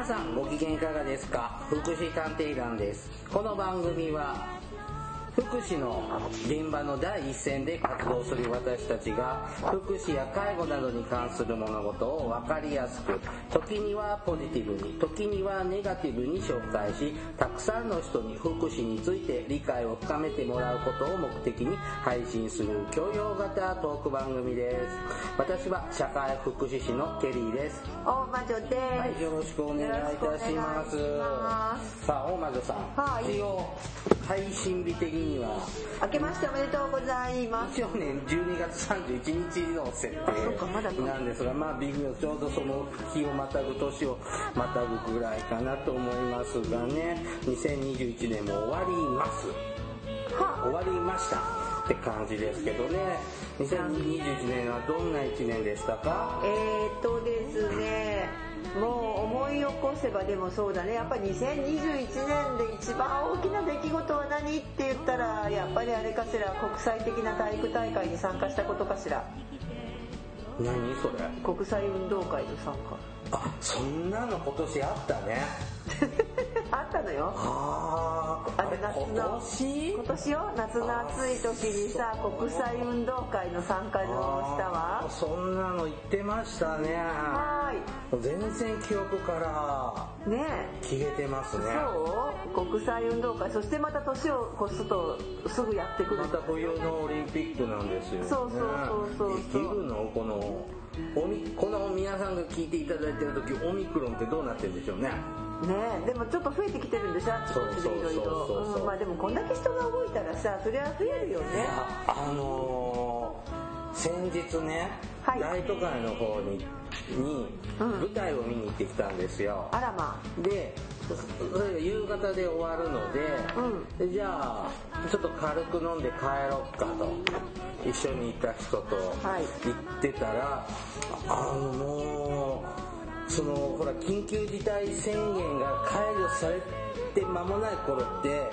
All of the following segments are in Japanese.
皆さん。ご機嫌いかがですか？福祉探偵団です。この番組は福祉の現場の第一線で活動する私たちが福祉や介護などに関する物事を分かりやすく時にはポジティブに時にはネガティブに紹介したくさんの人に福祉について理解を深めてもらうことを目的に配信する教養型トーク番組です。私は社会福祉士のケリーです。大魔女です、はい、よろしくお願いいたします。さあ大魔女さん、はい。一応配信日的には。明けましておめでとうございます。一応ね12月31日の設定なんですがまあ微妙ちょうどその日をまたぐ年をまたぐぐらいかなと思いますがね2021年も終わります。は終わりましたって感じですけどね。2021年はどんな1年でしたか？えー、っとですねもう思い起こせばでもそうだね。やっぱり2021年で一番大きな出来事は何って言ったらやっぱりあれかしら国際的な体育大会に参加したことかしら。何それ？国際運動会の参あそんなの今年あったね たのよ。あー。あれ夏の今年？よ？夏の暑い時にさ国際運動会の参加のしたあわーそんなの言ってましたね。は全然記憶からねえ。消えてますね。そう？国際運動会そしてまた年を越すとすぐやってくる。また冬のオリンピックなんですよね。そうそうそうそうできるの？このオミこの皆さんが聞いていただいてる時オミクロンってどうなってるんでしょうねねえでもちょっと増えてきてるんでしょあちこちでいろいそうそう。そうそうそうろうんまあでもこんだけ人が動いたらさそりゃ増えるよね。ああのー先日ね、はい。大都会の方ににうん。舞台を見に行ってきたんですよ、あらまでそそれが夕方で終わるので、うでじゃあちょっと軽く飲んで帰ろっかと。一緒にいた人とはい。言ってたら、あのもうそのほら緊急事態宣言が解除されて間もない頃って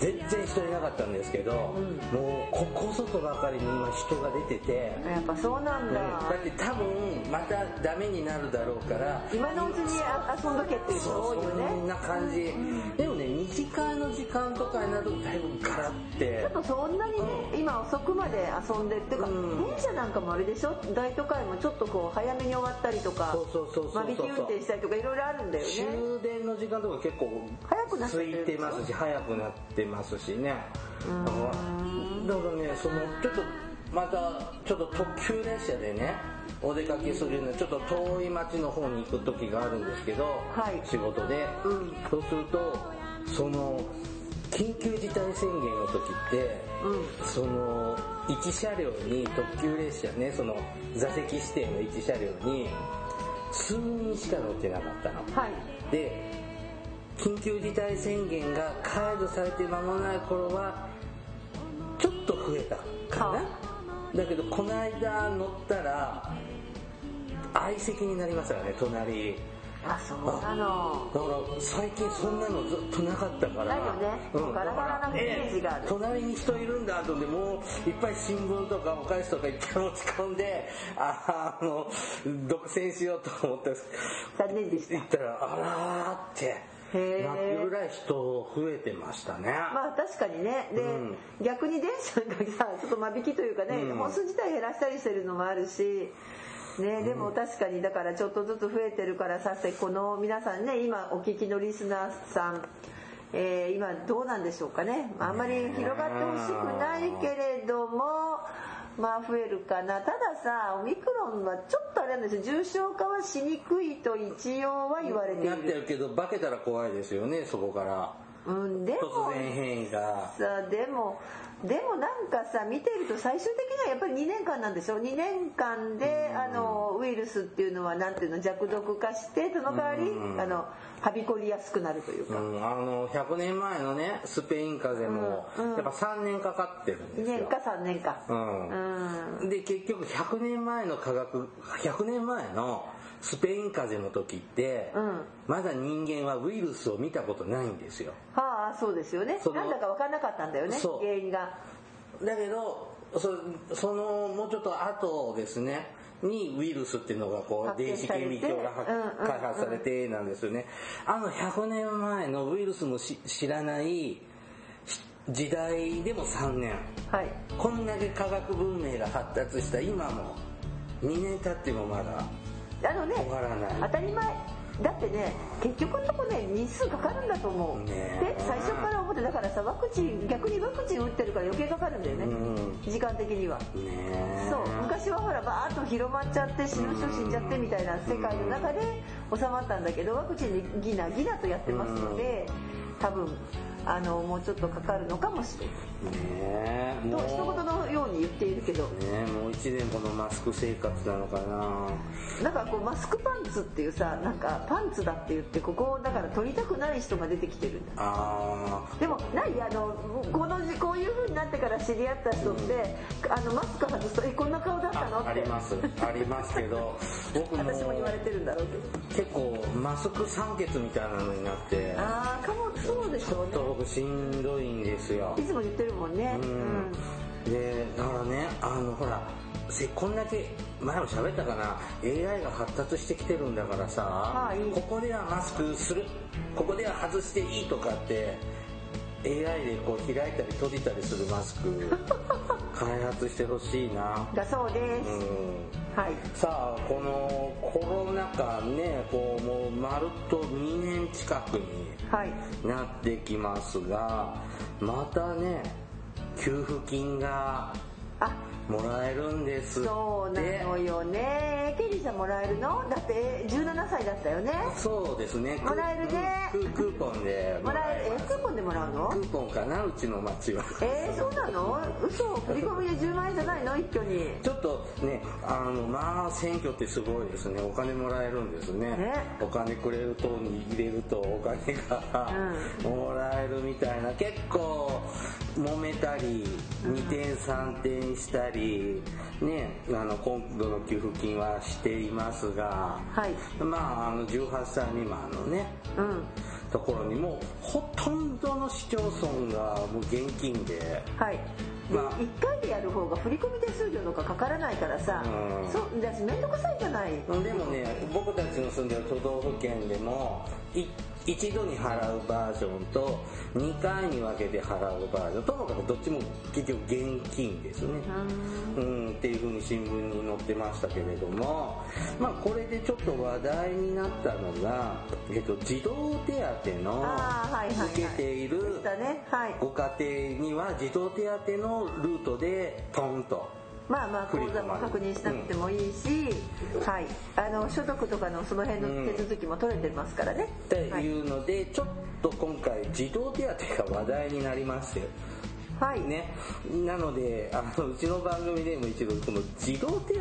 全然人いなかったんですけど、もうここぞとばかりに今人が出てて。あやっぱそうなんだ、だって多分またダメになるだろうから今のうちにあ遊んどけっていう人多いよそんねな感じ、でもね2時間の時間とかになるとだいぶガラって。ちょっとそんなにね今遅くまで遊んでっていうか、うん。電車なんかもあれでしょ？大都会もちょっとこう早めに終わったりとかそうそうそうそう間引き運転したりとかいろいろあるんだよね。終電の時間とか結構早くなってますし早くなってますしね。だからだからねそのちょっとまたちょっと特急列車でねお出かけするようなちょっと遠い町の方に行く時があるんですけど、はい。仕事で、うん。そうするとその緊急事態宣言の時って、うその1車両に特急列車ねその座席指定の1車両に数人しか乗ってなかったの。はい。で緊急事態宣言が解除されて間もない頃はちょっと増えたかはなだけどこの間乗ったら相席になりましたね隣。あそうなの。だから最近そんなのずっとなかったから。ないよね。うん、ガラガラなイメージがある。ええ。隣に人いるんだと思ってもういっぱい新聞とかお菓子とかいっぱい持ち込んでああの独占しようと思って。残念でした。行ったらあらーってなってるぐらい人増えてましたね、まあ確かにね。で、うん。逆に電車がさ ちょっと間引きというかね、うん。本数自体減らしたりしてるのもあるしね、でも確かにだからちょっとずつ増えてるからさせこの皆さんね今お聞きのリスナーさん、えー今どうなんでしょうかね。あんまり広がってほしくないけれどもまあ増えるかな。たださオミクロンはちょっとあれなんですよ。重症化はしにくいと一応は言われていなってるるけど化けたら怖いですよねそこから。うんでも突然変異が。さでもでもなんかさ見てると最終的にはやっぱり2年間なんでしょ2年間であのウイルスっていうのはなんていうの弱毒化してその代わりうん。あのはびこりやすくなるというか、うん、あの100年前のねスペイン風邪もやっぱ3年かかってるんで2すよ。年か3年か。うん。うん。で結局100年前の科学100年前のスペイン風邪の時って、うん。まだ人間はウイルスを見たことないんですよ。はあそうですよね。なんだか分かんなかったんだよね原因が。だけどそそのもうちょっと後ですねにウイルスっていうのがこう電子顕微鏡がはうんうん開発されてなんですよね。あの100年前のウイルスもし知らない時代でも3年。はい。こんだけ科学文明が発達した今も2年経ってもまだあのね当たり前。だってね結局のとこね日数かかるんだと思う、ねで最初から思ってだからさワクチン逆にワクチン打ってるから余計かかるんだよね、うん。時間的には。そう。昔はほらバーッと広まっちゃって死ぬ人死んじゃってみたいな世界の中で収まったんだけどワクチンでギナギナとやってますので多分あのもうちょっとかかるのかもしれない。ねえと一言のように言っているけど。ねえもう1年このマスク生活なのかな。なんかこうマスクパンツっていうさなんかパンツだって言ってここをだから取りたくない人が出てきてるんだ。あでも何あのこのこういう風になってから知り合った人って、あのマスク外すと「えこんな顔だったの?」あって。あります。ありますけど 僕も私も言われてるんだろうけど。結構マスク酸欠みたいなのになって。ああかもそうでしちょうね。と僕しんどいんですよ。いつも言ってるもんね。うん。でだからねあのほらせこんだけ前も喋ったかな AI が発達してきてるんだからさ、はい。ここではマスクするここでは外していいとかって AI でこう開いたり閉じたりするマスク 開発してほしいな。だそうです、うん。はい。さあこのコロナ禍ねこうもうまるっと2年近くにはい。なってきますがまたね給付金があもらえるんですそうなのよね。ケリーさんもらえるの？だって17歳だったよね。そうですね。もらえるね。ククーポンでもらえる。えクーポンでもらうの？クーポンかな？うちの町は。えー、そうなの？嘘。振り込みで10万円じゃないの？一挙に。ちょっとねあのまあ選挙ってすごいですね。お金もらえるんですね。ね。お金くれる党に入れるとお金が、もらえるみたいな。結構揉めたり二転三転したりねあの今度の給付金はしていますがはい。まああの18歳未満のねうん。ところにもほとんどの市町村がもう現金ではい。で、まあ1回でやる方が振り込み手数料とかかからないからさ、うん。そうだし面倒くさいじゃない。でもね僕たちの住んでる都道府県でもい一度に払うバージョンと2回に分けて払うバージョンともかくどっちも結局現金ですね。うん。っていうふうに新聞に載ってましたけれどもまあこれでちょっと話題になったのが、えっと、児童手当の受けているご家庭には児童手当のルートでトンとまあまあ口座も確認しなくてもいいし、はい。あの所得とかのその辺の手続きも取れてますからね、っていうので、ちょっと今回児童手当が話題になりましてはい、ね。なのであのうちの番組でも一度この児童手当。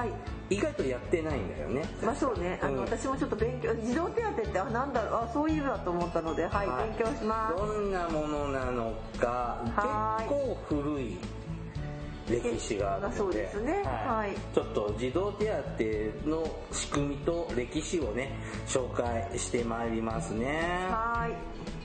はい。意外とやってないんだよね。まあそうね。あの、うん。私もちょっと勉強児童手当ってあなんだろう。あそういえばと思ったのではい、はい。勉強します。どんなものなのかはい。結構古い歴史があるのでそうですね。はい。ちょっと児童手当の仕組みと歴史をね紹介してまいりますね。はい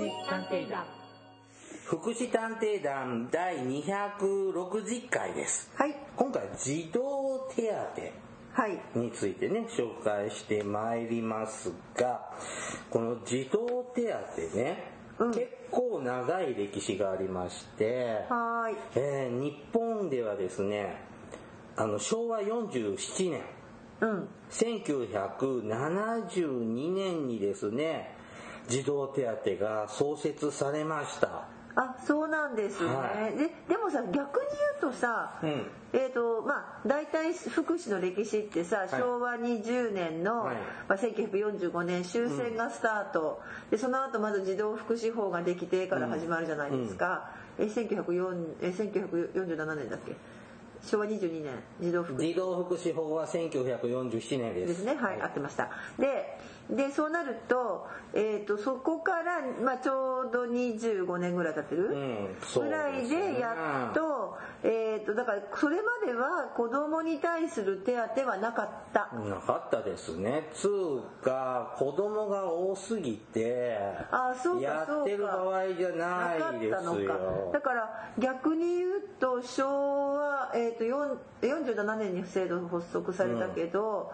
祉探偵団。福祉探偵団第260回です。はい。今回児童手はい。当についてね紹介してまいりますがこの児童手当ね、うん。結構長い歴史がありまして、はい。えー日本ではですねあの昭和47年。うん。1972年にですね児童手当が創設されました。あそうなんですね、はい。ででもさ逆に言うとさ、うん。えっ、とまあ大体福祉の歴史ってさ、い。昭和20年の、はい。まあ、1945年終戦がスタート、でその後まず児童福祉法ができてから始まるじゃないですか、え1904え1947年だっけ？昭和22年児童福祉。児童福祉法は1947年でですすねはい、合ってました。ででそうなると,、えー、とそこから、まあ、ちょうど25年ぐらい経ってる、うんそうぐらいでやっと,、えー、とだからそれまでは子供に対する手当はなかった、なかったですね。つうか子供が多すぎてあそうかやそうかってる場合じゃないなか。ですったのか。よだから逆に言うと昭和、えー、と4 47年に制度発足されたけど、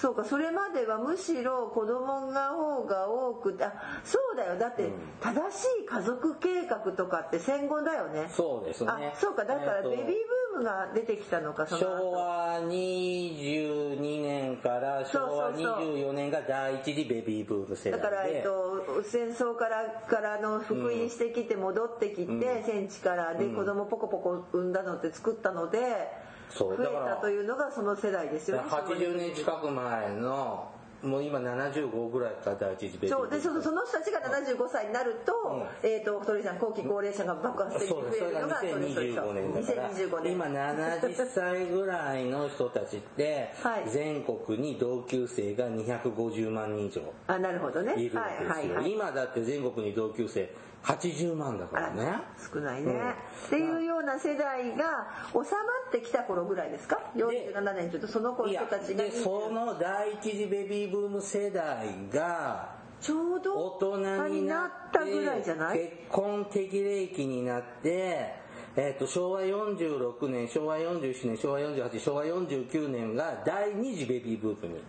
そうかそれまではむしろ子供が方が多くてあそうだよ。だって正しい家族計画とかって戦後だよね。そうですね。あそうか。だからベビーブームが出てきたのかその後。昭和22年から昭和そうそう。そう24年が第一次ベビーブーム世代で。だから、えっと、戦争からからの復員してきて戻ってきて、戦地からで子供ポコポコ産んだのって作ったので増えたというのがその世代ですよね80年近く前のもう今75ぐらいか第一次ベビーブー。ムそうでそのその人たちが75歳になると,、えー、と鳥さん後期高齢者が爆発的に増そうです。それがえるのが2025年だから。2025年。今70歳ぐらいの人たちってはい。全国に同級生が250万人以上あなるほどね。いるんですよ、はいはいはい。今だって全国に同級生80万だかあらね。ら少ないね、うん。っていうような世代が収まってきた頃ぐらいですか？47年というとその子いや人たちがでその第一次ベビーブーム世代がちょうど大人になったぐらいじゃない？結婚適齢期になって、えー、と昭和46年昭和47年昭和48昭和49年が第二次ベビーブームに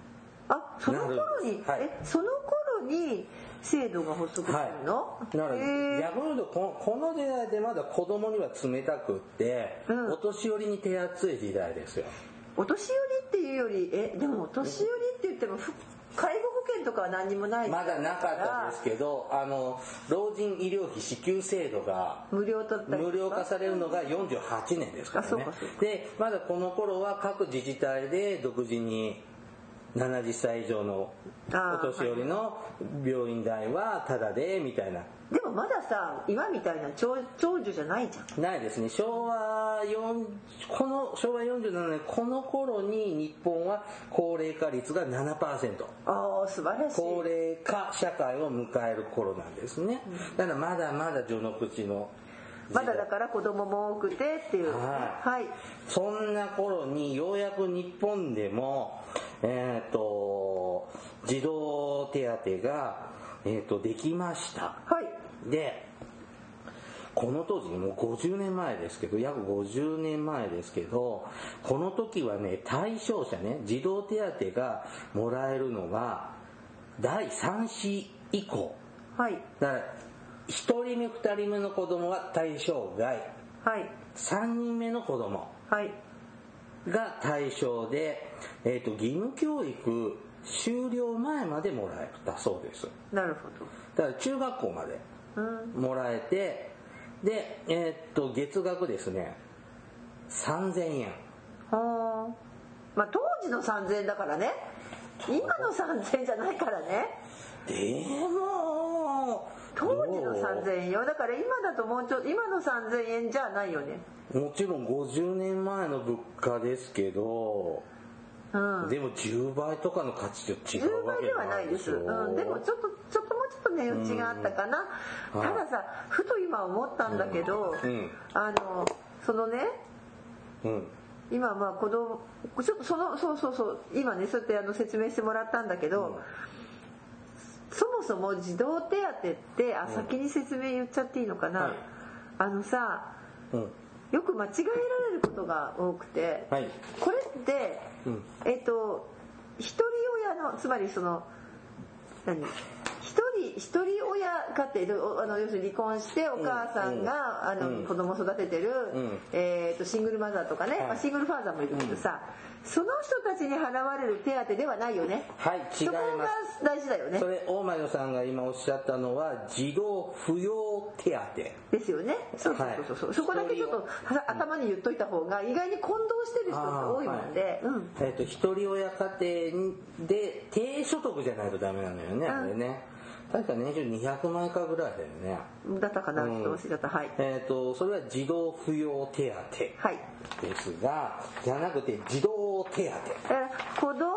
あその頃に、はい。えその頃に制度が発足するの、だからへー。逆に言うとここの時代でまだ子供には冷たくって、うん。お年寄りに手厚い時代ですよ。お年寄りっていうよりえでもお年寄りって言ってもふ介護保険とかは何にもないまだなかったですけどあの老人医療費支給制度が無料とか？無料化されるのが48年ですからね。でまだこの頃は各自治体で独自に70歳以上のお年寄りの病院代はタダでみたいな。でもまださ今みたいな長長寿じゃないじゃん。ないですね。昭和4この昭和47年この頃に日本は高齢化率が7%ああ素晴らしい。高齢化社会を迎える頃なんですね。だからまだまだ序の口のまだだから子供も多くてっていう。ははい。そんな頃にようやく日本でもえっ、と児童手当が、えー、とできました。はい。でこの当時もう50年前ですけど約50年前ですけどこの時はね対象者ね児童手当がもらえるのが第3子以降。はい。だから1人目2人目の子供は対象外。はい。3人目の子供。はいが対象で、えー、と義務教育終了前までもらえたそうです。なるほだから中学校までどうん。もらえてで、えーっと月額ですね。3000円。はあまあ当時の3000円だからね。今の3000円じゃないからね。でも当時の3000円よ。だから今だともうちょっと今の3000円じゃないよね。もちろん50年前の物価ですけどうん。でも10倍とかの価値と違10うわけ倍ではないです、うん、でもちょっとちょっともうちょっと値打ちがあったかな、うん。たださふと今思ったんだけど、うん。あのそのねうん。今まあ子供ちょっとそのそうそうそう今ねそうやってあの説明してもらったんだけど、そもそも児童手当ってあ先に説明言っちゃっていいのかな、はい。あのさうん。よく間違えられることが多くて、はい。これって、うん。えっと一人親のつまりその何？一人一人親家庭あの要するに離婚してお母さんが、あのうん。子供を育ててる、ん。えっとシングルマザーとかね、はい。まあ、シングルファーザーもいるけどさ、その人たちに払われる手当ではないよね。はい違いそこますが大事だよね。それ大前さんが今おっしゃったのは児童扶養手当。ですよね。そうそうそうそう、はい。そこだけちょっとは頭に言っといた方が意外に混同してる人って多いもんで、うん。えっと一人親家庭で低所得じゃないとダメなのよね、あれね確か年収200万円かぐらいだよね。だったかな、うん。ちょっと忘れちゃったはい。えっ、とそれは児童扶養手当はいですがじゃなくて児童手当。だから子供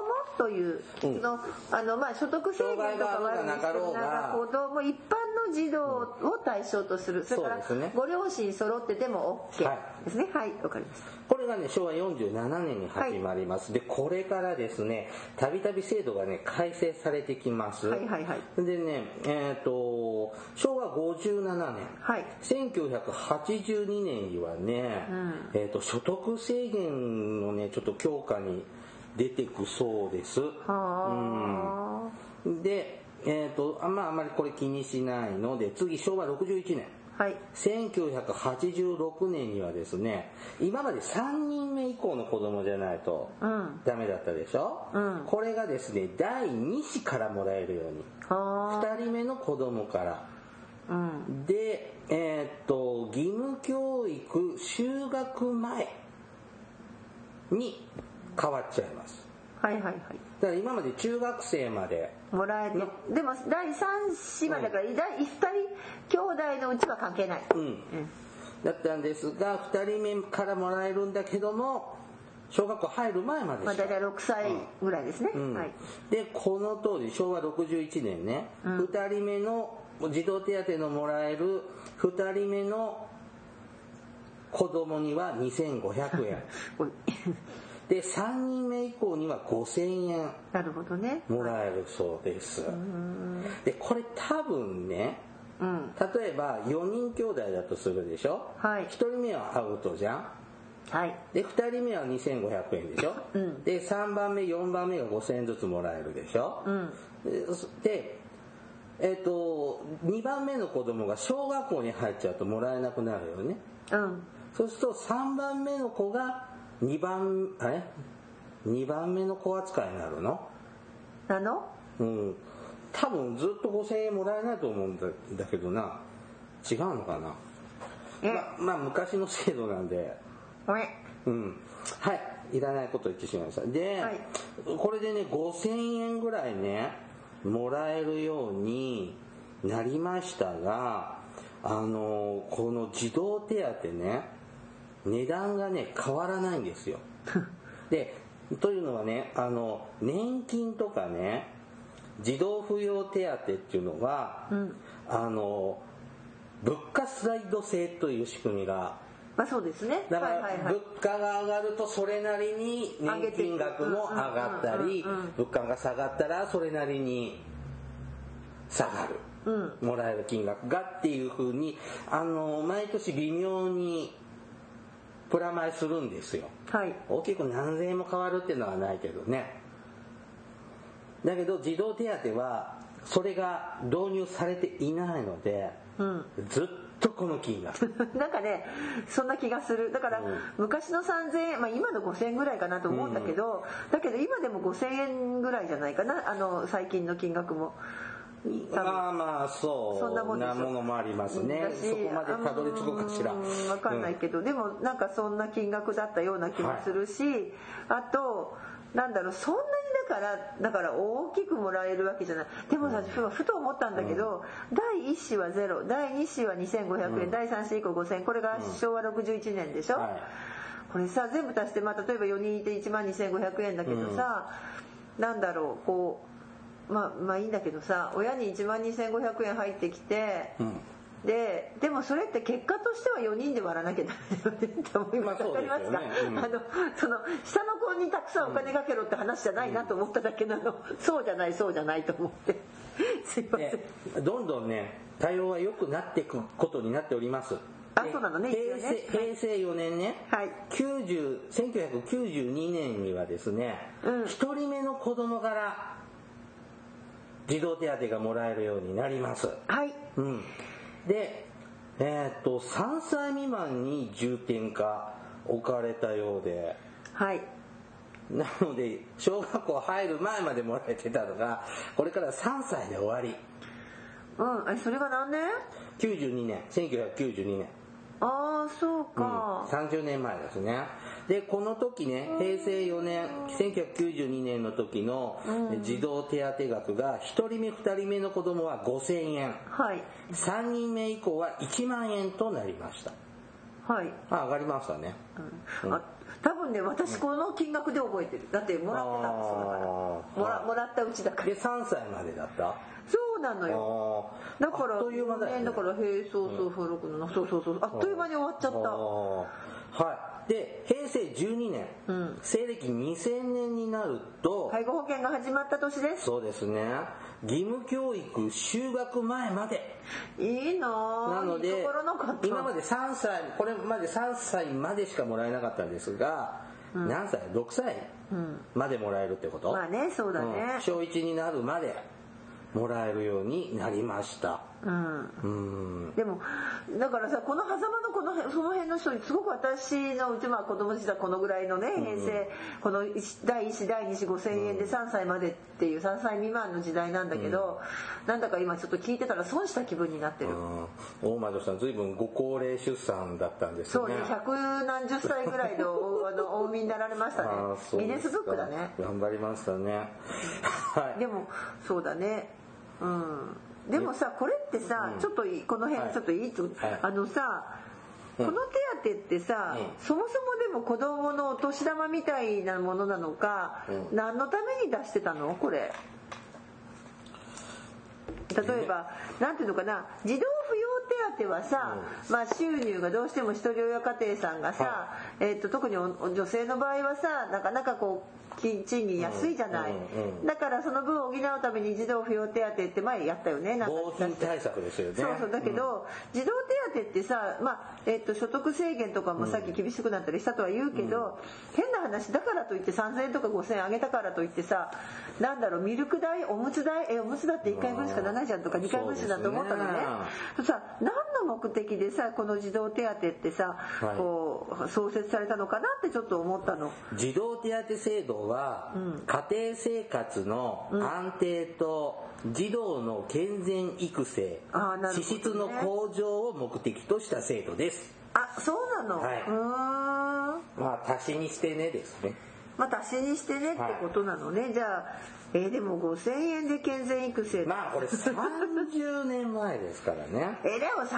という、のあのまあ所得制限とかはあるにしてもな。んか子供一般の児童を対象とする。それからご両親揃ってても OK はい。ですね。はいわ、かりました。これがね昭和47年に始まります、でこれからですねたびたび制度がね改正されてきます、はいはいはい。でねえっ、と昭和57年、はい。1982年にはね、えー、と所得制限のねちょっと強化に出てくそうです。はうん。でえっ、とあまああまりこれ気にしないので次昭和61年。あはい。1986年にはですね今まで3人目以降の子供じゃないとうん。ダメだったでしょ、うん。これがですね第2子からもらえるように。は2人目の子供から。あうん。でえーっと義務教育就学前に変わっちゃいます。はいはいはい。だから今まで中学生までもらえてでも第三子までだから第一人兄弟のうちは関係ない。うん。だったんですが2人目からもらえるんだけども小学校入る前までまあ、大体6歳ぐらいですね、うん。はい。でこの当時昭和61年ね、2人目の児童手当のもらえる2人目の子供には2500円 で3人目以降には5000円なるほどね。もらえるそうです。でこれ多分ねうん。例えば4人兄弟だとするでしょ、はい。1人目はアウトじゃん。はい。で2人目は2500円でしょ、うん。で3番目4番目が5000円ずつもらえるでしょ、うん。でえっ、と2番目の子供が小学校に入っちゃうともらえなくなるよね。うん。そうすると3番目の子が2番あれ2番目の子扱いになるの？なの？うん。多分ずっと5000円もらえないと思うんだだけどな。違うのかな？え。ままあ昔の制度なんで。うん。はい。いらないこと言ってしまいました。で、はい。これでね5000円ぐらいねもらえるようになりましたがあのこの児童手当ね値段がね変わらないんですよ。でというのはねあの年金とかね児童扶養手当っていうのは、うん。あの物価スライド制という仕組みがまあそうですね。だから物価が上がるとそれなりに年金額も上がったり物価が下がったらそれなりに下がる、うん。もらえる金額がっていうふうにあの毎年微妙にプラマイするんですよ。はい。大きく何千円も変わるっていうのはないけどね。だけど児童手当はそれが導入されていないので、うん。ずっとこの金額 なんかねそんな気がする。だから、うん。昔の3000円、まあ、今の5000円ぐらいかなと思うんだけど、だけど今でも5000円ぐらいじゃないかな。あの最近の金額もまあまあそう。そんなものもありますね。そこまでたどり着くかしら。うんわかんないけど、でもなんかそんな金額だったような気もするし、あとなんだろうそんなにだからだから大きくもらえるわけじゃない。でもさふふと思ったんだけど、第1子はゼロ第2子は2500円、第3子以降5000円。これが昭和61年でしょ、はい。これさ全部足して、まあ、例えば4人いて1万2500円だけどさ、なんだろうこうまあまあいいんだけどさ親に1万2500円入ってきて、うん。ででもそれって結果としては4人で割らなきゃダメよねって思います、まあわかりますか、ねうん。あのその下の子にたくさんお金かけろって話じゃないなと思っただけなの、そうじゃないそうじゃないと思って。すいません、でどんどんね対応は良くなっていくことになっております。であそうなのねね。成平成4年ね、はい。90 1992年にはですね、うん。1人目の子供から児童手当がもらえるようになります。はい。うん、で、えーっと3歳未満に重点が置かれたようで。はい。なので小学校入る前までもらえてたのがこれから3歳で終わり。うん。えそれが何年？92年。1992年、ああそううん、か、30年前ですね。でこの時ね平成4年1992年の時の児童手当額が1人目2人目の子供は5000円。はい。3人目以降は1万円となりました。はい。あ上がりましたね。うん。あ多分ね私この金額で覚えてる。だってもらってたんですよ。だから。もらもらったうちだから。で3歳までだった？そうなのよ。だからあっという間だよね。ねだから平成そうそう古くのそうそう。そうあっという間に終わっちゃった。はい。で平成12年、うん。西暦2000年になると、介護保険が始まった年です。そうですね。義務教育就学前まで。いいなぁなので今まで3歳これまで3歳までしかもらえなかったんですが、何歳？6歳までもらえるってこと、まあねそうだね。うん。小1になるまでもらえるようになりました。うん。うん。でもだからさこの狭間のこのその辺の人にすごく私のうちまあ子供時代このぐらいのね平成、この一第1子第2子5,000円で3歳までっていう3歳未満の時代なんだけど、なんだか今ちょっと聞いてたら損した気分になってる、大魔女さん随分ご高齢出産だったんですね。そうね百何十歳ぐらいのお あのお産みになられましたね。あーそうギネスブックだね。頑張りましたね。はい。でもそうだねうん。でもさこれってさ、ちょっといいこの辺はい。ちょっといいと、はい。あのさこの手当ってさ、うん。そもそもでも子供のお年玉みたいなものなのか、うん。何のために出してたの？これ。例えばなんていうのかな児童手当はさ、まあ、収入がどうしても一人親家庭さんがさ、はえっと特にお女性の場合はさなかなかこう金賃金安いじゃない、うんうん。うんだからその分を補うために児童扶養手当って前やったよねなんか。防貧対策ですよね。そうそう。だけど、児童手当ってさ、まあえっと所得制限とかもさっき厳しくなったりしたとは言うけど、変な話だからといって3,000円とか5,000円あげたからといってさなんだろうミルク代おむつ代えおむつだって1回分しかないじゃんとか2回分しだと思ったのね。さ何の目的でさこの児童手当ってさ、はい。こう創設されたのかなってちょっと思ったの。児童手当制度は、家庭生活の安定と児童の健全育成、ね。資質の向上を目的とした制度です。あそうなの、はい。うーん。まあ足しにしてねですね。まあ足しにしてねってことなのね、じゃあえーでも5,000円で健全育成。まあこれ30年前ですからね。えでも30年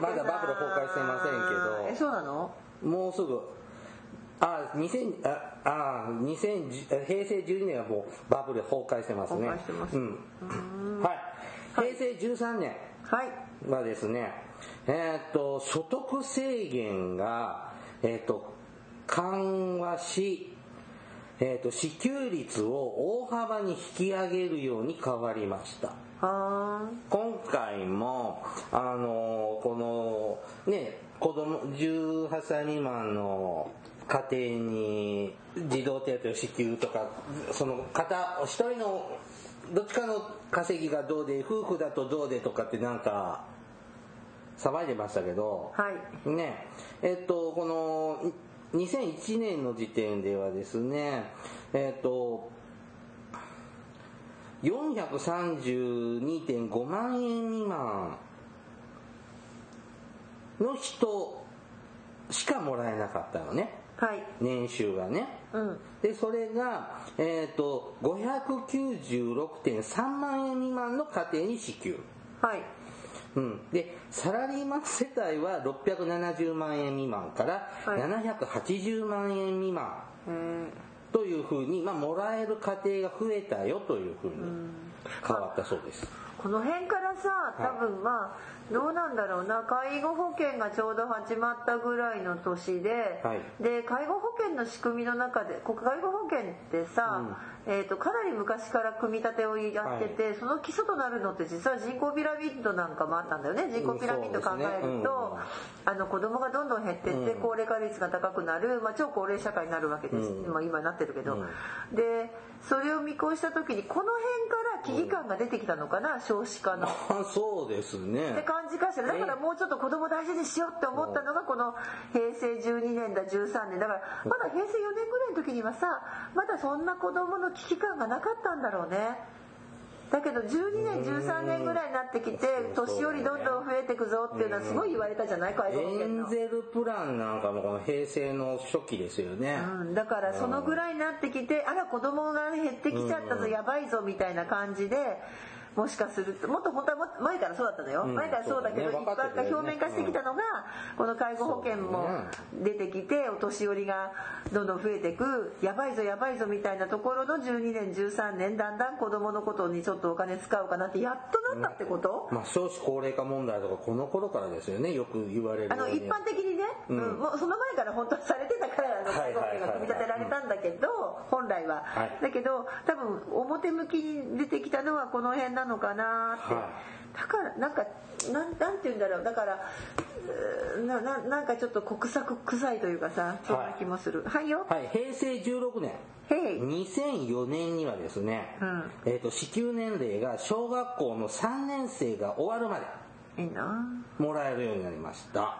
前ってさまだバブル崩壊してませんけど。えそうなの？もうすぐ。あ2000ああ2010平成12年はもうバブル崩壊してますね。崩壊してます。うん。はい。平成13年。はい。はですねえーっと所得制限がえーっと緩和しえーっと支給率を大幅に引き上げるように変わりました。は今回もあのこのね子供18歳未満の家庭に児童手当を支給とかその方一人のどっちかの稼ぎがどうで夫婦だとどうでとかってなんか騒いでましたけど、はい。ねえっとこの2001年の時点ではですねえっと432.5万円未満の人しかもらえなかったのねはい。年収がね。うん。でそれが、えっと596.3万円未満の家庭に支給。はい。うん、でサラリーマン世帯は670万円未満からはい。780万円未満。うんというふうに、まあ、もらえる家庭が増えたよというふうに変わったそうです。この辺からさ多分まあどうなんだろうな。介護保険がちょうど始まったぐらいの年で、はい。で介護保険の仕組みの中でこ介護保険ってさ、えー、とかなり昔から組み立てをやってて、その基礎となるのって実は人口ピラミッドなんかもあったんだよね。人口ピラミッド考えると、あの子供がどんどん減ってって、うん。高齢化率が高くなる、まあ、超高齢社会になるわけです、うん。まあ、今なってるけど、うん。でそれを見越した時にこの辺から危機感が出てきたのかな、少子化の。あそうですってね。感じかしら。だからもうちょっと子供大事にしようって思ったのがこの平成12年だ13年。だからまだ平成4年ぐらいの時にはさまだそんな子供の危機感がなかったんだろうね。だけど12年13年ぐらいになってきて年寄りどんどん増えてくぞっていうのはすごい言われたじゃない？介護保エ。ンゼルプランなんかもこの平成の初期ですよね。うん、だからそのぐらいになってきてあら子供が減ってきちゃったぞやばいぞみたいな感じでもしかするともっと本当は前からそうだったのよ、うん前からそうだけどね。一般化表面化してきたのが、この介護保険も出てきてお年寄りがどんどん増えていくやばいぞやばいぞみたいなところの12年13年だんだん子供のことにちょっとお金使うかなってやっとなったってこと、まあ少子高齢化問題とかこの頃からですよね。よく言われるあの一般的にね、うん。うんもうその前から本当はされてたからあの介護保険が組み立てられたんだけど本来は、はい。だけど多分表向きに出てきたのはこの辺なのかなって、はだからなんかなんなんて言うんだろう。だからなななんかちょっと国策臭いというかさそんな気もする。はい、よ。はい。平成16年。へい。2004年にはですね、うん。えー、と支給年齢が小学校の3年生が終わるまでいいな。もらえるようになりました、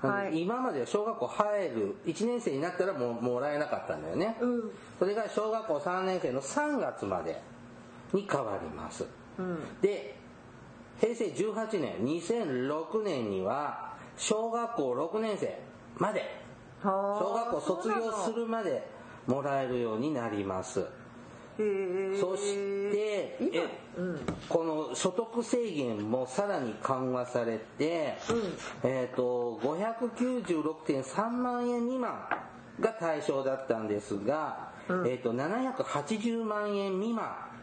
はい。今までは小学校入る1年生になったらもうもらえなかったんだよね、うん。それが小学校3年生の3月までに変わります、うん。で平成18年2006年には小学校6年生まではあ小学校卒業するまでもらえるようになります。そしてうん。この所得制限もさらに緩和されて、えっ、と596.3万円未満が対象だったんですが、うん。えっ、と780万円未満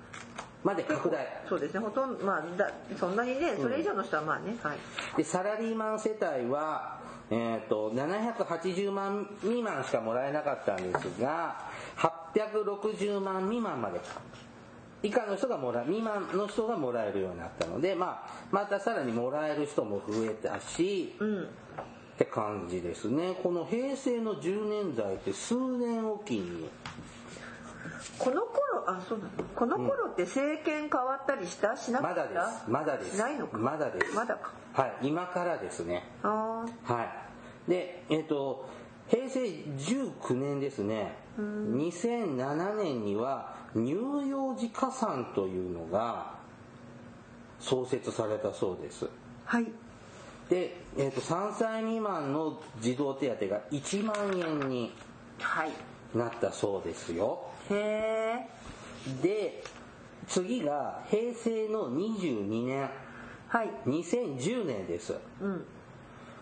まで拡大。そうですね。ほとんどまあだそんなにねそれ以上の人はまあね、はい。でサラリーマン世帯は、えー、と780万未満しかもらえなかったんですが860万未満まで。以下の人がもら未満の人がもらえるようになったので、まあ、またさらにもらえる人も増えたし、うん。って感じですね。この平成の10年代って数年おきにこの頃あそうなの？この頃って政権変わったりした？しなかったまだです。まだですしないのか？まだです。まだか？はい。今からですね。あはい。で、えっ、と、平成19年ですね、2007年には乳幼児加算というのが創設されたそうです。あはい。で、えっ、と、3歳未満の児童手当が1万円にはい。なったそうですよ。へえで、次が平成の22年、はい。2010年です。うん。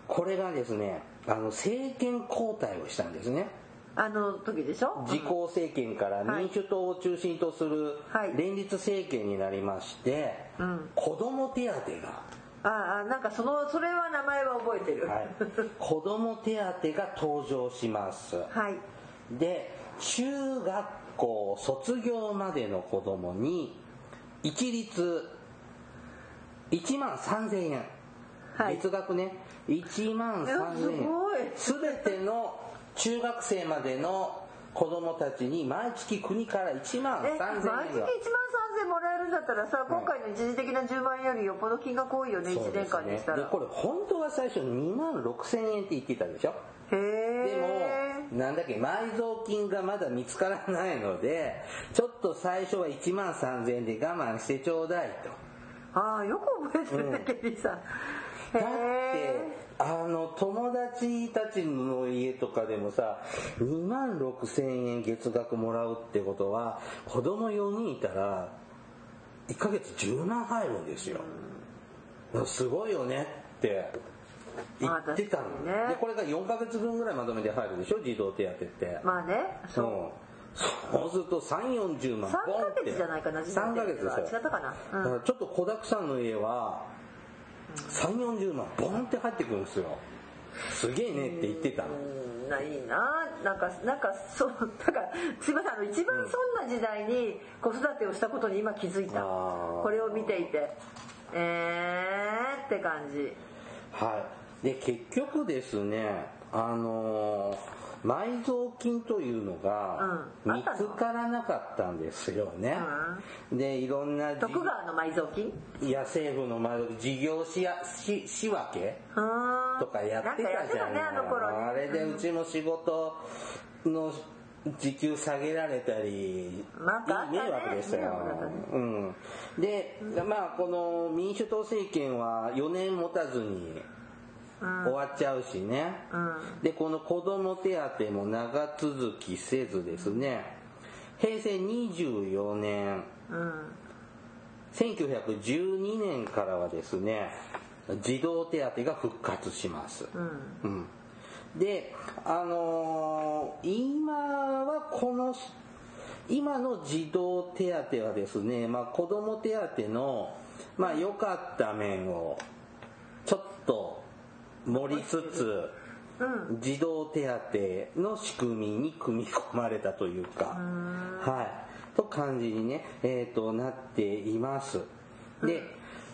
これがですね、あの、政権交代をしたんですね。あの時でしょ？自公政権から民主党を中心とするはい。連立政権になりまして、うん。子ども手当が、ああなんかそのそれは名前は覚えてる。はい、子ども手当が登場します。はい。で中学校卒業までの子どもに一律1万3000円、はい。月額ね。1万3000円。すごい。全ての中学生までの子供たちに毎月国から1万3000え円毎月1万3000もらえるんだったらさ今回の一時的な10万円よりよっぽど金額多いよね1年間にしたら。でこれ本当は最初2万6000円って言ってたでしょ？へでえもなんだっけ埋蔵金がまだ見つからないのでちょっと最初は1万3000円で我慢してちょうだいと。ああよく覚えてるねケリーさん。へだってえあの友達たちの家とかでもさ2万6000円月額もらうってことは子供4人いたら1ヶ月10万入るんですよ。すごいよねって言ってたの、ね。でこれが4ヶ月分ぐらいまとめて入るでしょ児童手当って、まあねそう。うん。そうすると3 4 0万3ボンって。ヶ月じゃないかな3ヶ月ですよ違ったかな。うん。ちょっと子だくさんの家は3 4 0万ボンって入ってくるんですよ。すげえねって言ってた。のうんないいな。なんかなんかそうだからすいませんあの一番そんな時代に子育てをしたことに今気づいた、これを見ていて。えーって感じ。はい。で結局ですねあのー埋蔵金というのが見つからなかったんですよね、でいろんなじ徳川の埋蔵金？いや政府の埋蔵金事業しやし仕分けとかやってたじゃんなんかやってたねあれでうちの仕事の時給下げられたり、なんかあったねいい迷惑でしたよ。うん、でまあこの民主党政権は4年持たずに終わっちゃうしね、うん。でこの子ども手当も長続きせずですね。平成24年。うん。1912年からはですね児童手当が復活します、うん。うん。であのー今はこの今の児童手当はですね、まあ、子ども手当のまあ良かった面をちょっと盛りつつうん児童手当の仕組みに組み込まれたというか、はい、と感じにね、えー、となっています。で、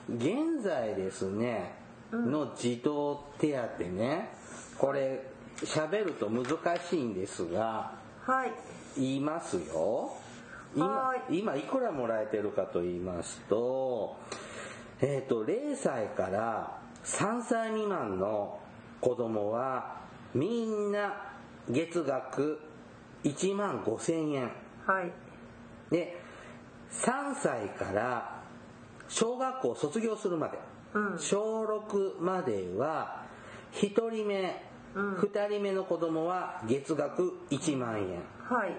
現在ですね、の児童手当ね、これ喋ると難しいんですが、はい。言いますよ。今は今いくらもらえてるかと言いますと、えっ、と、0歳から3歳未満の子供はみんな月額1万5千円。はい。で、3歳から小学校を卒業するまで、うん。小6までは1人目、うん。2人目の子供は月額1万円。はい。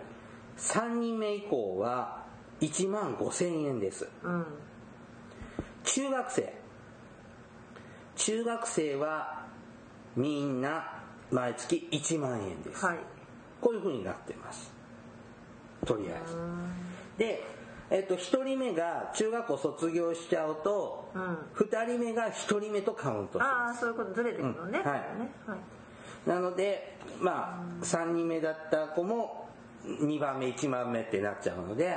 3人目以降は1万5千円です。うん。中学生中学生はみんな毎月1万円です、はい。こういう風になってます。とりあえず。で、えっと、1人目が中学校卒業しちゃうと、うん。2人目が1人目とカウントしああますそういうことずれてくのね、うん。はい。ねはい。なのでまあ3人目だった子も2番目1番目ってなっちゃうので、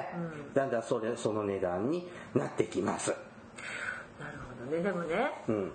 だんだんそれその値段になってきます。なるほどね。でもねうん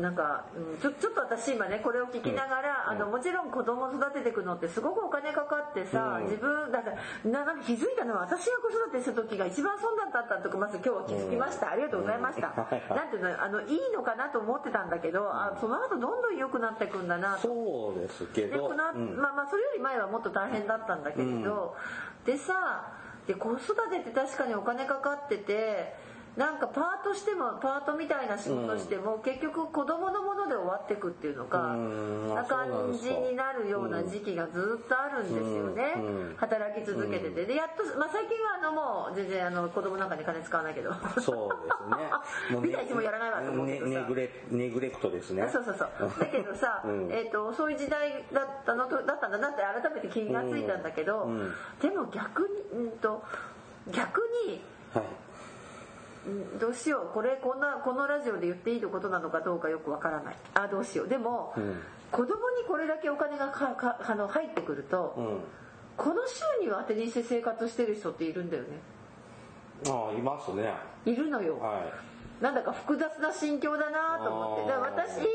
なんか、うんちょちょっと私今ねこれを聞きながら、あのもちろん子供を育てていくのってすごくお金かかってさ、うん。自分だからななんか気づいたのは私が子育てする時が一番損だったとかまず今日は気づきました、ありがとうございました、なんていうのあのいいのかなと思ってたんだけど、あその後どんどん良くなっていくんだなと。そうですけど、でこのまあまあそれより前はもっと大変だったんだけれど、でさで子育てって確かにお金かかっててなんかパートしてもパートみたいな仕事しても、結局子供のもので終わってくっていうのか、うん。な感じかになるような時期がずっとあるんですよね、働き続けてて。でやっと、まあ、最近はあのもう全然あの子供なんかに金使わないけど。そうですね。見たいつもやらないわと思うけどさ。ねネグレネグレクトですね。そうそうそう。だけどさ、うん。えー、とそういう時代だったのとだったんだなって改めて気がついたんだけど、うん。うん。でも逆に、うん、と逆にはい。うんどうしようこれこんなこのラジオで言っていいことなのかどうかよくわからない。あどうしよう。でも、うん。子供にこれだけお金がかかあの入ってくると、うん。この収入を当てにして生活してる人っているんだよね。ああいますね。いるのよ、はいなんだか複雑な心境だなと思って。だから私がね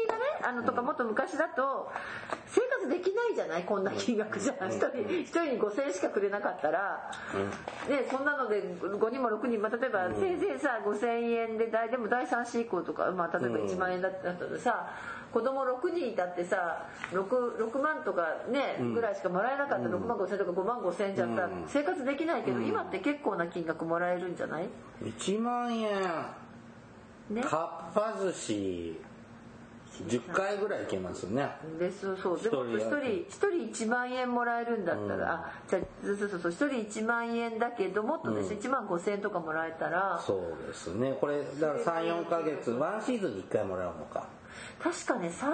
あのとかもっと昔だと生活できないじゃないこんな金額じゃん。一人一人に5,000円しかくれなかったら、ね、そんなので5人も6人も例えばせいぜいさ5,000円で大でも第3子以降とか、まあ、例えば1万円だったらさ子供6人いたってさ 6, 6万とかねぐらいしかもらえなかった。ら6万5,000円とか5万5,000円じゃさうん。生活できないけど今って結構な金額もらえるんじゃない？1万円ね。かっぱ寿司10回ぐらいいけますね。でそうそう。でも一人一人一人1万円もらえるんだったら、あじゃあそうそうそう一人1万円だけどもっとですね、1万5千円とかもらえたら。そうですね。これだから34ヶ月ワンシーズンに1回もらうのか。確かね3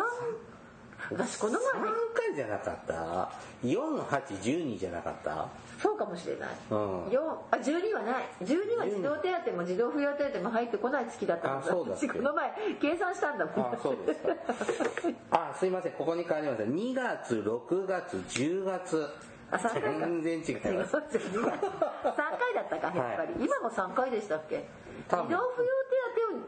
私この3前。ね回じゃなかった？4812じゃなかった？そうかもしれない、うん。四あ12はない。12は児童手当も児童扶養手当も入ってこない月だった。のあそうだ私この前計算したんだもん。あそうですか。あすいません。ここに変わりました。2月6月10月。あ三回か全然違います。3回だったかやっぱり、今も3回でしたっけ？児童扶養手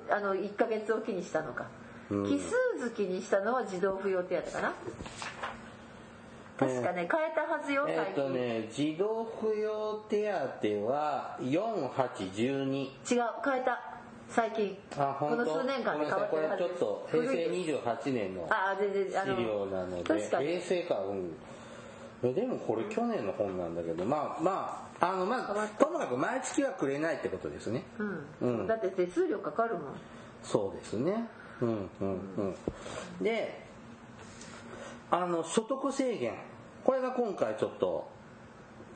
当をあの1ヶ月おきにしたのか、うん奇数月にしたのは児童扶養手当かな？確かね変えたはずよえっ、とね児童扶養手当は4812違う変えた。最近。あ本当？この数年間で変わってごめんなさい。これちょっと平成古いです28年の資の料なので。確かに。平成かうん。えでもこれ去年の本なんだけどまあまああのまあともかく毎月はくれないってことですね。うん、うん。だって手数料かかるもん。そうですねうんうんうん。であの所得制限。これが今回ちょっと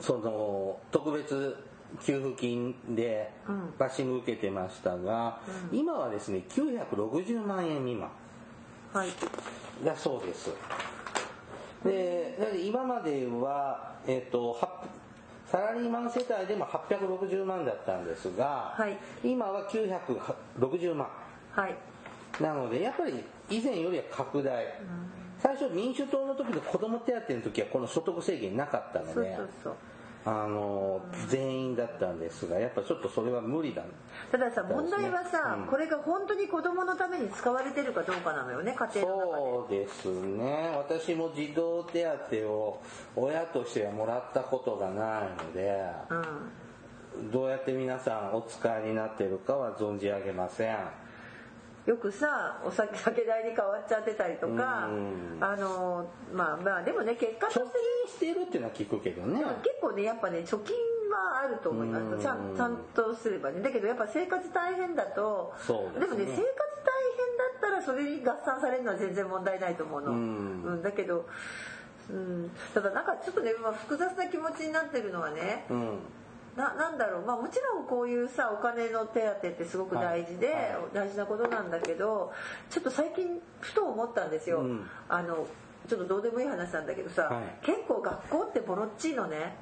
その特別給付金でうん。バッシング受けてましたが、今はですね960万円未満。はい。だそうです。でなので今までは、えっとはサラリーマン世帯でも860万だったんですが、はい。今は960万。はいなのでやっぱり以前よりは拡大、最初民主党の時の子ども手当の時はこの所得制限なかったのであの全員だったんですがやっぱちょっとそれは無理だ。たださ問題はさ、うん。これが本当に子供のために使われてるかどうかなのよね家庭の中で。そうですね。私も児童手当を親としてはもらったことがないのでうん。どうやって皆さんお使いになってるかは存じ上げませんよくさお酒酒代に変わっちゃってたりとかうん。あのまあまあでもね結果と貯して。金してるっていうのは聞くけどね。結構ねやっぱね貯金はあると思いまうん。すちゃんちゃんとすればね。だけどやっぱ生活大変だとでもね生活大変だったらそれに合算されるのは全然問題ないと思うの、うん。うんだけどうん、ただなんかちょっとね、まあ、複雑な気持ちになってるのはね、うんななんだろう。まあもちろんこういうさお金の手当ってすごく大事で、はい。はい。大事なことなんだけどちょっと最近ふと思ったんですよ、うん。あのちょっとどうでもいい話なんだけどさ、はい。結構学校ってボロっちいのね。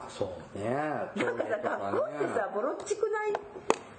あそうね。なんかさ学校ってさボロっちくない、うん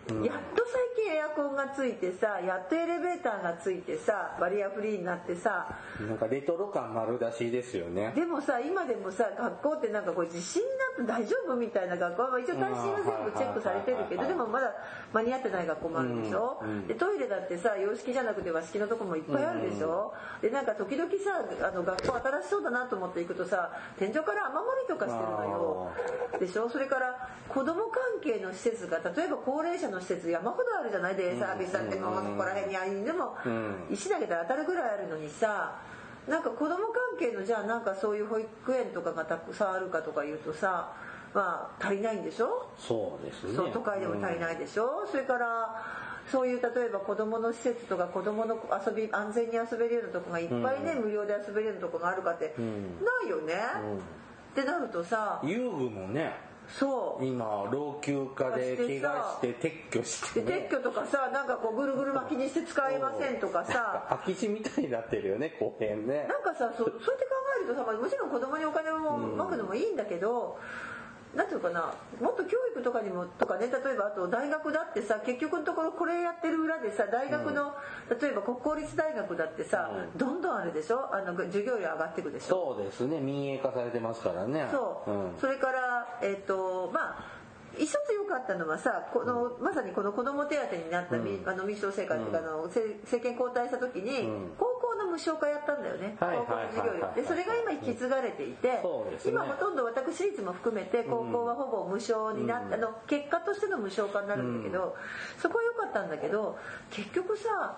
やっと最近エアコンがついてさやっとエレベーターがついてさバリアフリーになってさ。なんかレトロ感丸出しですよね。でもさ今でもさ学校ってなんかこれ地震になって大丈夫みたいな学校は一応耐震は全部チェックされてるけどうんでもまだ間に合ってない学校もあるでしょ、うんうんでトイレだってさ洋式じゃなくて和式のとこもいっぱいあるでしょ、でなんか時々さあの学校新しそうだなと思って行くとさ天井から雨漏りとかしてるのよ。でしょ？それから子供関係の施設が例えば高齢者の施設山ほどあるじゃない？デイサービスだってもうそこら辺にあいでもうん。石投げたら当たるぐらいあるのにさなんか子供関係のじゃあなんかそういう保育園とかがたくさんあるかとか言うとさまあ足りないんでしょ？そうですね。そう都会でも足りないでしょ、それからそういう例えば子供の施設とか子供の遊び安全に遊べるようなとこがいっぱいね、無料で遊べるようなとこがあるかって、ん。ないよね、ってなるとさ遊具もねそう。今老朽化で怪我して撤去して撤去とかさなんかこうぐるぐる巻きにして使えませんとかさ。空き地みたいになってるよね公園ね。なんかさそそうやって考えるとさ、まあもちろん子供にお金をまくのもいいんだけど、なんていうかなもっと教育とかにもとかね例えばあと大学だってさ結局のところこれやってる裏でさ大学の、例えば国公立大学だってさ、うん。どんどんあれでしょ？あの授業料上がっていくでしょ？そうですね。民営化されてますからね。そう、ん。それからえっ、とまあ一つ良かったのはさこのまさにこの子ども手当になったみ、うん。あの民主党生活が、あのせ政権交代した時に、うん。高校の無償化やったんだよね、はい高校の授業料。でそれが今引き継がれていて、そうですね。今ほとんど私立も含めて高校はほぼ無償になった、あの結果としての無償化になるんだけど、そこは良かったんだけど結局さ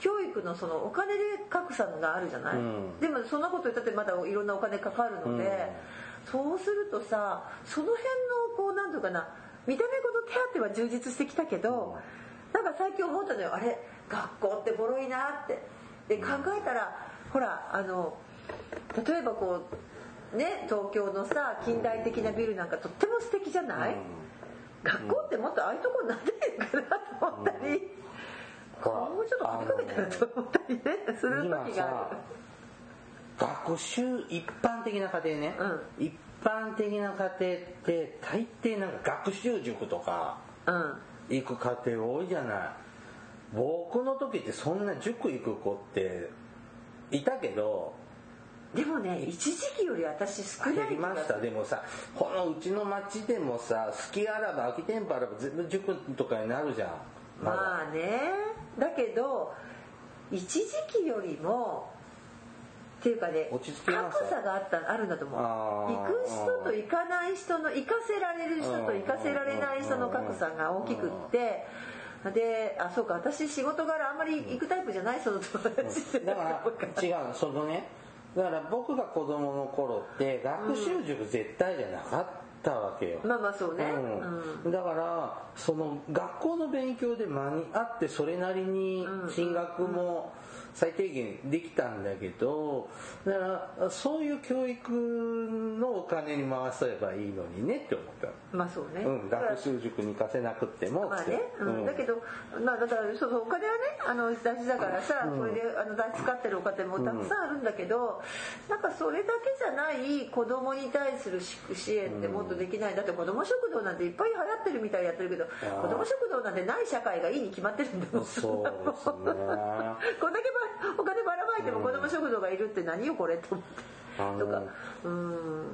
教育のそのお金で格差があるじゃない、うん。でもそんなこと言ったってまだいろんなお金かかるので、そうするとさその辺のこうなんていうかな見た目ほど手当は充実してきたけど、なんか最近思ったのよ。あれ学校ってボロいなって。で考えたらほらあの例えばこうね東京のさ近代的なビルなんかとっても素敵じゃない、学校ってもっとああいうとこになってるかなと思ったり、もうちょっと金かけたらと思ったりねする今時があさ学習一般的な家庭ね、一般的な家庭って大抵なんか学習塾とか行く家庭多いじゃない。僕の時ってそんな塾行く子っていたけどでもね一時期より私少ない減りました。でもさこのうちの町でもさ好きあらば空き店舗あらば全部塾とかになるじゃん。まあね。だけど一時期よりもっていうかね格差があったあるんだと思う。行く人と行かない人の行かせられる人と行かせられない人の格差が大きくってであそうか私仕事柄あんまり行くタイプじゃないその友達だから違うのそのね。だから僕が子供の頃って学習塾絶対じゃなかったわけよ、まあまあそうね、うん。だからその学校の勉強で間に合ってそれなりに進学も最低限できたんだけどだからそういう教育のお金に回せばいいのにねって思ったまあそうね、うん、学習塾に行かせなくってもまあね、うん。だけど、まあ、だからそうそうお金はねあの大事だからさ、これであの使ってるお金もたくさんあるんだけど、なんかそれだけじゃない子供に対する支援ってもっとできない、だって子供食堂なんていっぱい流行ってるみたいやってるけどー。子供食堂なんてない社会がいいに決まってるんだもん。そうですね。こんだけば お金ばらまいても子供食堂がいるって何よこれと思って。とか。うん。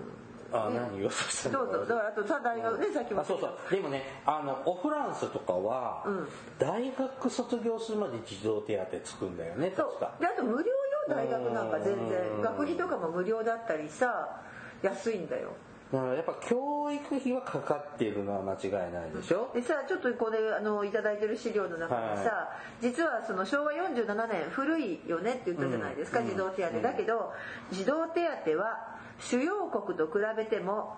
あ何言おうとしたのそうそう。だからあとさ大学ねさっきも。あそうそう。でもねあのオフランスとかは、うん。大学卒業するまで児童手当つくんだよねそう。確か。であと無料よ大学なんか全うん。然学費とかも無料だったりさ安いんだよだからやっぱ教育費はかかっているのは間違いないでしょ、でさちょっとこれあのいただいてる資料の中にさ、実はその昭和47年古いよねって言ったじゃないですか、うん。児童手当、うんだけど児童手当は主要国と比べても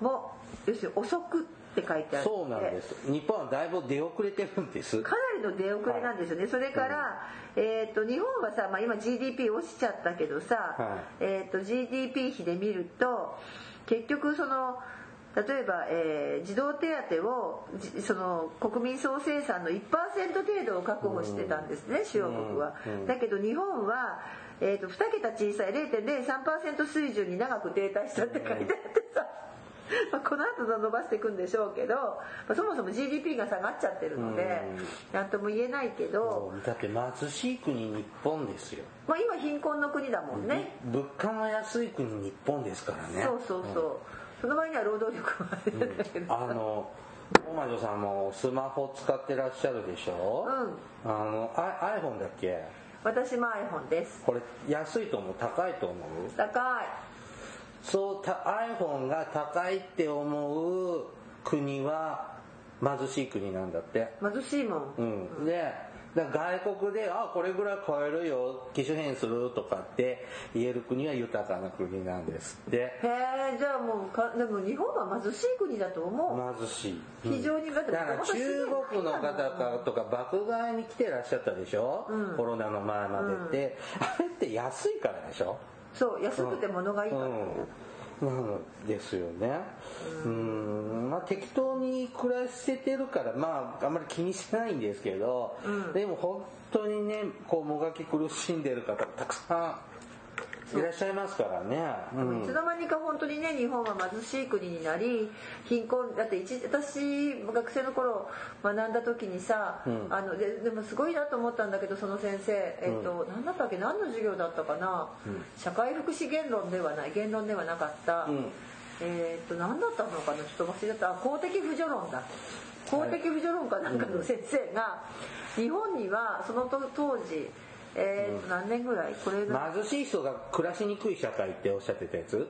もう要するに遅くって書いてあってそうなんです。日本はだいぶ出遅れてるんです。かなりの出遅れなんですよね、それから、えー、と日本はさ、まあ、今 GDP 落ちちゃったけどさ、はえー、と GDP 比で見ると結局その例えば、えー児童手当をじその国民総生産の1%程度を確保してたんですね、主要国は、うん。うんだけど日本は、えー、と2桁小さい0.03%水準に長く停滞したって書いてあってさ、まあ、この後伸ばしていくんでしょうけど、まあ、そもそも GDP が下がっちゃってるので何とも言えないけど、だって貧しい国日本ですよ、まあ、今貧困の国だもんね、物価の安い国日本ですからね。そうそうそう、その場合には労働力があるんだけど、あの大魔女さんもスマホ使ってらっしゃるでしょ、うん。あのあ iPhone だっけ？私も iPhone です。これ安いと思う？高いと思う？高いそうた iPhone が高いって思う国は貧しい国なんだって。貧しいもん、うん、で外国で「あこれぐらい買えるよ機種変する」とかって言える国は豊かな国なんですって。へえじゃあもうかでも日本は貧しい国だと思う、貧しい、非常にだってだから中国の方かとか爆買いに来てらっしゃったでしょ、うん。コロナの前までって、あれって安いからでしょ？そう安くて物がいいから、うん、なんですよねうんまあ適当に暮らせてるからまああんまり気にしないんですけど、うん。でも本当にねこうもがき苦しんでる方たくさんいらっしゃいますからね、うん。いつの間にか本当にね日本は貧しい国になり貧困だって一私学生の頃学んだ時にさ、うん。あのででもすごいなと思ったんだけどその先生、えっと何だったっけ？何の授業だったかな、うん。社会福祉言論ではない言論ではなかった、うん。えっと何だったのかな？ちょっと忘れちゃった。あ公的扶助論だ。公的扶助論かなんかの先生が、日本にはそのと当時えっと何年ぐらい？これが？貧しい人が暮らしにくい社会っておっしゃってたやつ？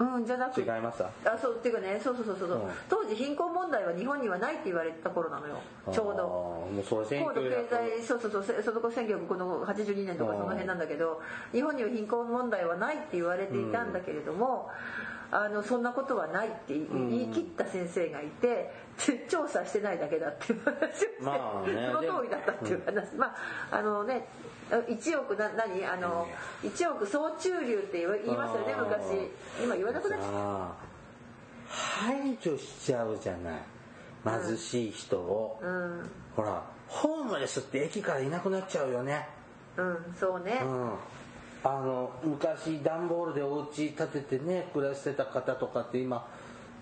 うんじゃなく違いましたあそうっていうかねそうそうそうそう、う。ん。当時貧困問題は日本にはないって言われた頃なのよ。ちょうど。もうそれ高度経1900済そうそうそうせその頃1982年とかその辺なんだけど日本には貧困問題はないって言われていたんだけれども、あのそんなことはないって言い切った先生がいて調査してないだけだっていう話をして、まあね。その通りだったっていう話、まああのね1億な何？あの1億総中流って言いましたよね昔。今言わなくなっちゃった。あ排除しちゃうじゃない。貧しい人を、うん。ほらホームレスって駅からいなくなっちゃうよね。うんそうね、うん。あの昔段ボールでお家建ててね暮らしてた方とかって今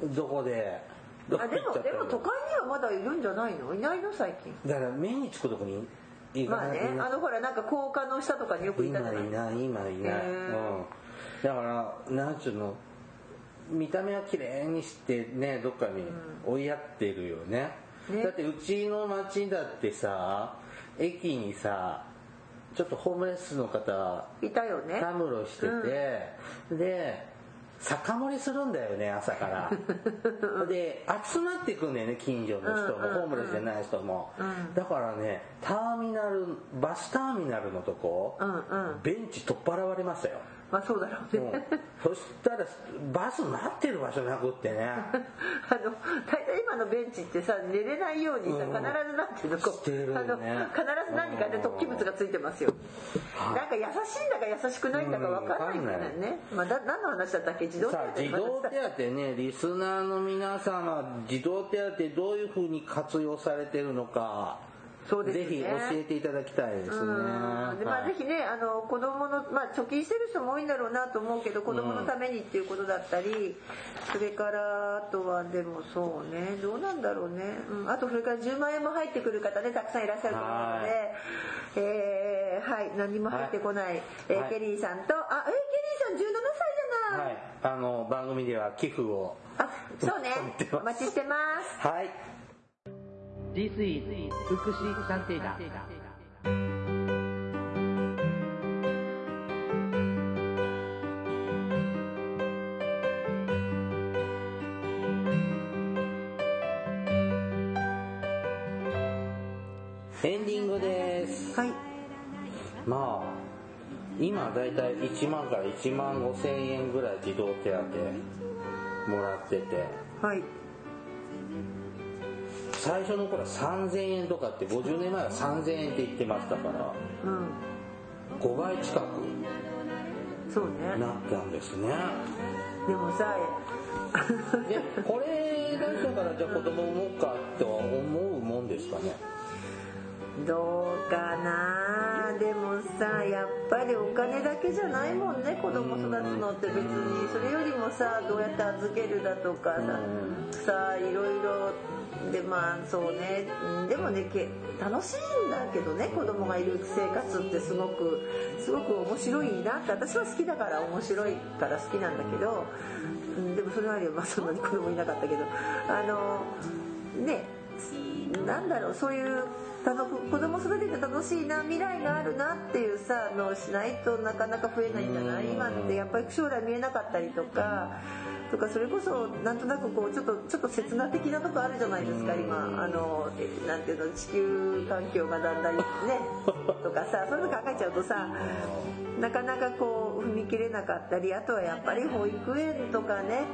どこでどこあでもでも都会にはまだいるんじゃないの？いないの最近。だから目につくとこにいまあねあのほらなんか高架の下とかによくいた今じゃない。いない今いない、うん。だからなんちゅうの見た目は綺麗にしてねどっかに追いやってるよね,、ね。だってうちの町だってさ駅にさちょっとホームレスの方いたよね。たむろしてて、で酒盛りするんだよね朝から。で集まってくんだよね近所の人も、うんうんうんホームレスじゃない人も、うん。だからねターミナルバスターミナルのとこ、うんうん。ベンチ取っ払われましたよまあそうだろうね、うん。そしたらバス待ってる場所なくってね。あの大体今のベンチってさ寝れないようにさうん必ずなんていうのこうあの必ず何かで突起物がついてますよ。なんか優しいんだか優しくないんだか分かんないんだよねまあだ何の話だったっけ？児童手さあ当児童手当ねリスナーの皆様児童手当どういうふうに活用されてるのかそうですね。ぜひ教えていただきたいですね。うん。でまあ、はい。ぜひねあの子供の、まあ、貯金してる人も多いんだろうなと思うけど子供のためにっていうことだったり、それからあとはでもそうねどうなんだろうね、うん、あとそれから10万円も入ってくる方ねたくさんいらっしゃると思うので、はい。えーはい。何にも入ってこない、えーはい。ケリーさんとあえーケリーさん17歳じゃない、はい。あの番組では寄付をあそうね。お待ちしてます。はい This is 福祉探偵団エンディングです。はい。まあ今だいたい1万から1万5千円ぐらい児童手当もらってて。はい最初の頃は3000円とかって50年前は3000円って言ってましたからうん。5倍近くそうね。なったんですね。でもさ でこれだったからじゃあ子供産もうかとは思うもんですかね。どうかな。でもさやっぱりお金だけじゃないもんね子供育つのって。別にそれよりもさどうやって預けるだとかささいろいろ。でまあそうね。でもねけ楽しいんだけどね子供がいる生活ってすごくすごく面白いなって私は好きだから面白いから好きなんだけど、でもそれまではそんなに子供いなかったけど。あのねなんだろうそういうあの子供育てて楽しいな未来があるなっていうさのをしないとなかなか増えないんじゃない？今ってやっぱり将来見えなかったりとかとかそれこそなんとなくこうちょっとちょっと刹那的なとこあるじゃないですか今。あのえなんていうの地球環境がだんだんね とかさそういうの考えちゃうとさなかなかこう踏み切れなかったりあとはやっぱり保育園とかね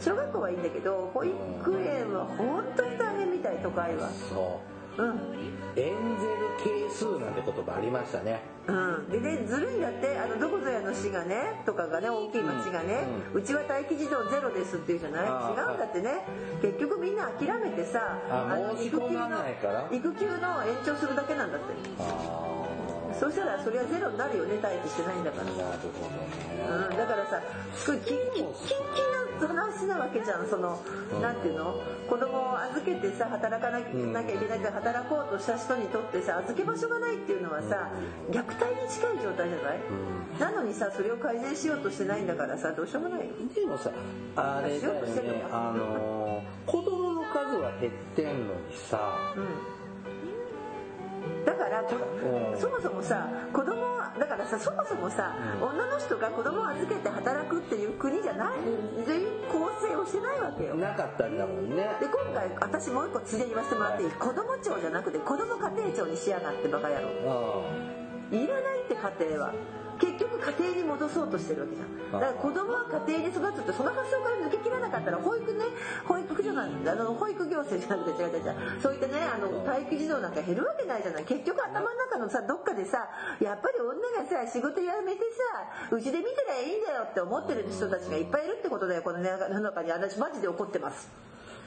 小学校はいいんだけど保育園は本当に大変みたい都会はエンゼル係数なんて言葉ありましたね。うん、でねずるいんだってあのどこぞやの市がねとかがね大きい町がね、うちは待機児童ゼロですっていうじゃない？違あーうんだってね。結局みんな諦めてさあの申し込まないから。育休の育休の延長するだけなんだって。あそしたらそれはゼロになるよね待機してないんだから。あなるほどね。うん、だからさすごいキンキンな話なわけじゃんそのなんていうの子供を預けてさ働かなきゃんいけないから働こうとした人にとってさ預け場所がないっていうのはさ虐待に近い状態じゃない、なのにさそれを改善しようとしてないんだからさどうしようもないよでもさあれだよねあのー子供の数は減ってんのにさだからそもそもさ子供はだからさそもそもさ、女の人が子供を預けて働くっていう国じゃない全員構成をしてないわけよ。なかったんだもんね。で今回私もう一個ついでに言わせてもらっていい？子供庁じゃなくて子供家庭庁にしやがってバカ野郎。あいらないって家庭は。結局家庭に戻そうとしてるわけじゃん。だから子供は家庭に育つってその発想から抜けきらなかったら保育ね保育所なんだあの保育行政じゃなくて違う違う違う。そういったねあの待機児童なんか減るわけないじゃない。結局頭の中のさどっかでさやっぱり女がさ仕事辞めてさうちで見てりゃいいんだよって思ってる人たちがいっぱいいるってことだよ。この世の中に私マジで怒ってます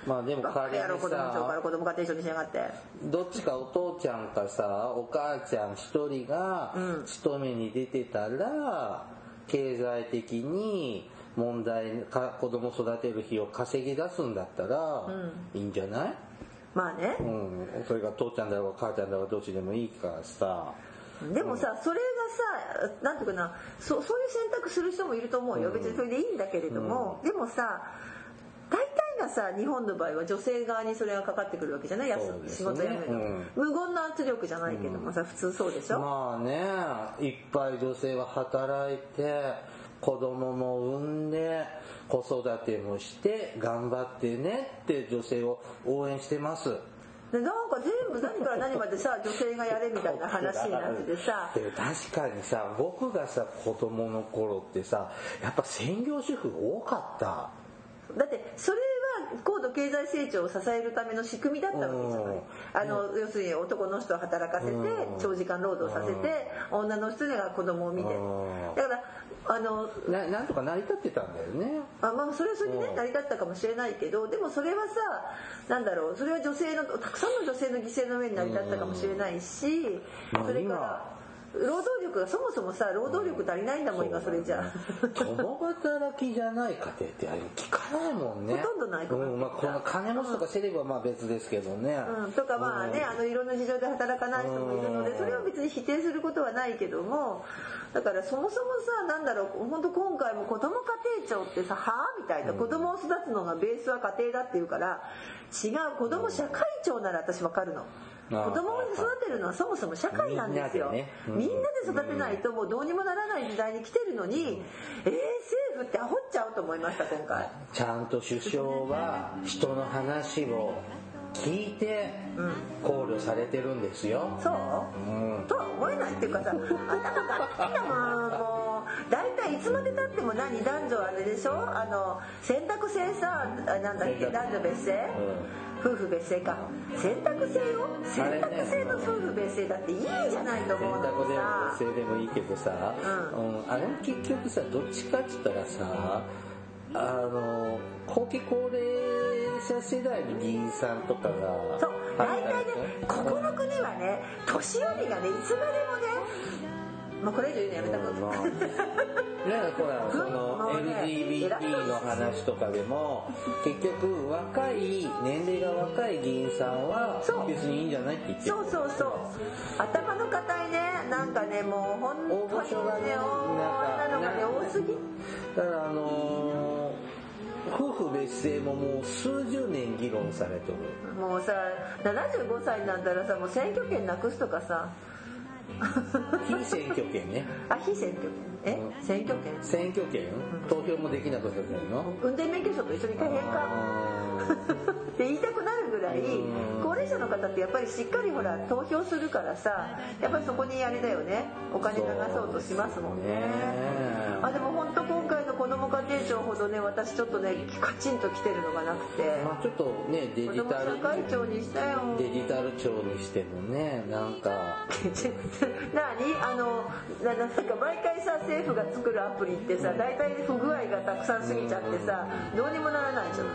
まあでも仮に野郎子供庁からさ子供家庭庁にしやがって。どっちかお父ちゃんかさお母ちゃん一人がうん。勤めに出てたら経済的に問題か子供育てる費を稼ぎ出すんだったらいいんじゃない？まあね。うん、それが父ちゃんだろうが母ちゃんだろうがどっちでもいいからさ。でもさそれがさなんていうかなそそういう選択する人もいると思うよ。別にそれでいいんだけれども、でもさ大体がさ日本の場合は女性側にそれがかかってくるわけじゃない？休そうです仕ね事辞めるの、うん。無言の圧力じゃないけどもさ普通そうでしょ、まあねいっぱい女性は働いて子供も産んで子育てもして頑張ってねって女性を応援してます。でなんか全部何から何までさ女性がやれみたいな話になっててさ。で確かにさ僕がさ子供の頃ってさやっぱ専業主婦多かった。だってそれは高度経済成長を支えるための仕組みだったわけじゃない。あの要するに男の人を働かせてうん。長時間労働させて女の人が子供を見て。うん。だからあのななんとか成り立ってたんだよね。あまあそれはそれでねうん。成り立ったかもしれないけどでもそれはさなんだろうそれは女性のたくさんの女性の犠牲の上に成り立ったかもしれないしまあそれから労働力がそもそもさ労働力足りないんだもん今それじゃ。共働きじゃない家庭ってあれ聞かないもんね。ほとんどないうんまあ、この金持ちとかセレブはまあ別ですけどね、うん、とかまあね、あのいろんな事情で働かない人もいるのでうん。それは別に否定することはないけどもだからそもそもさなんだろう本当今回も子ども家庭庁ってさはあみたいな子供を育つのがベースは家庭だっていうから違う子ども社会長なら私わかるの。子供を育てるのはそもそも社会なんですよ。みんなでねみんなで育てないともうどうにもならない時代に来てるのに、えー、政府ってアホっちゃうと思いました今回。ちゃんと首相は人の話を聞いて考慮されてるんですよ、そう？うん。とは思えないっていうかさ頭が好きだもんもう大体いつまでたっても何男女あれでしょ？あの選択制さあなんだっけ選択男女別姓、夫婦別姓か。選択制よ選択制の夫婦別姓だっていいじゃないと選思うの択でもさ女性でもいいけどさ、ううん。あれも結局さどっちかっつったらさあの後期高齢者世代の議員さんとかがそう大体ね。うんここの国はね年寄りがねいつまでもねもうこれ以上言うのやめたくまあねほらその LGBT の話とかでも結局若い年齢が若い議員さんは別にいいんじゃないって言ってる。そうそうそう。頭の固いねなんかねもう本大当にねね女の子がねなんか多すぎ。だからあのー夫婦別姓ももう数十年議論されてる。もうさ75歳になったらさもう選挙権なくすとかさ。非選挙権ね。あ非選挙権えうん。選挙権。選挙権？投票もできなくなるの？運転免許証と一緒に大変か って言いたくなるぐらいうん。高齢者の方ってやっぱりしっかりほら投票するからさやっぱりそこにあれだよねお金流そうとしますもんね。あでも本当今回の子ども家庭庁ほどね私ちょっとねカチンときてるのがなくて。まあちょっとねデジタル社会長にしたよ。デジタル庁にしてもねなんか。何？あのななんか毎回さ政府が作るアプリってさ大体不具合がたくさん過ぎちゃってさどうにもならないじゃない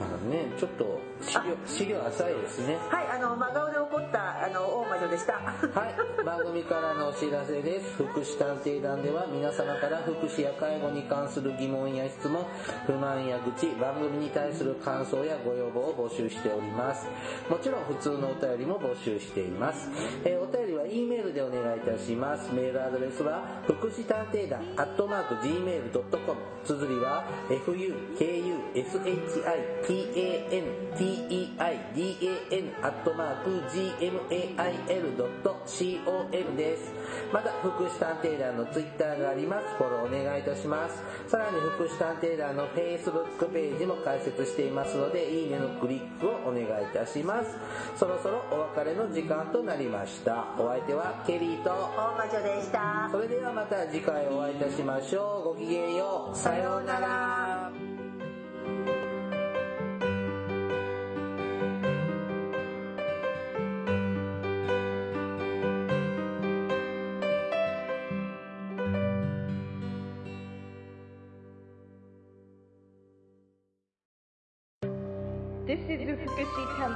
まあねちょっと資料資料浅いですねはいあの真顔で怒ったあの大魔女でしたはい、番組からのお知らせです。福祉探偵団では皆様から福祉や介護に関する疑問や質問、不満や愚痴、番組に対する感想やご要望を募集しております。もちろん普通のお便りも募集しています。えーお便りは E メールでお願いいたします。メールアドレスは、福祉探偵団、アットマーク Gmail.com、綴りは、fukushitanteidan、アットマーク gmail.com です。また、福祉探偵団のツイッターがあります。フォローお願いいたします。さらに、福祉探偵団の Facebook ページも開設していますので、いいねのクリックをお願いいたします。そろそろお別れの時間となりました。お相手はケリーと、大魔女でしたそれではまた次回お会いいたしましょう。ごきげんよう。さようなら。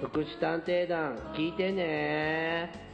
福祉探偵団聞いてね。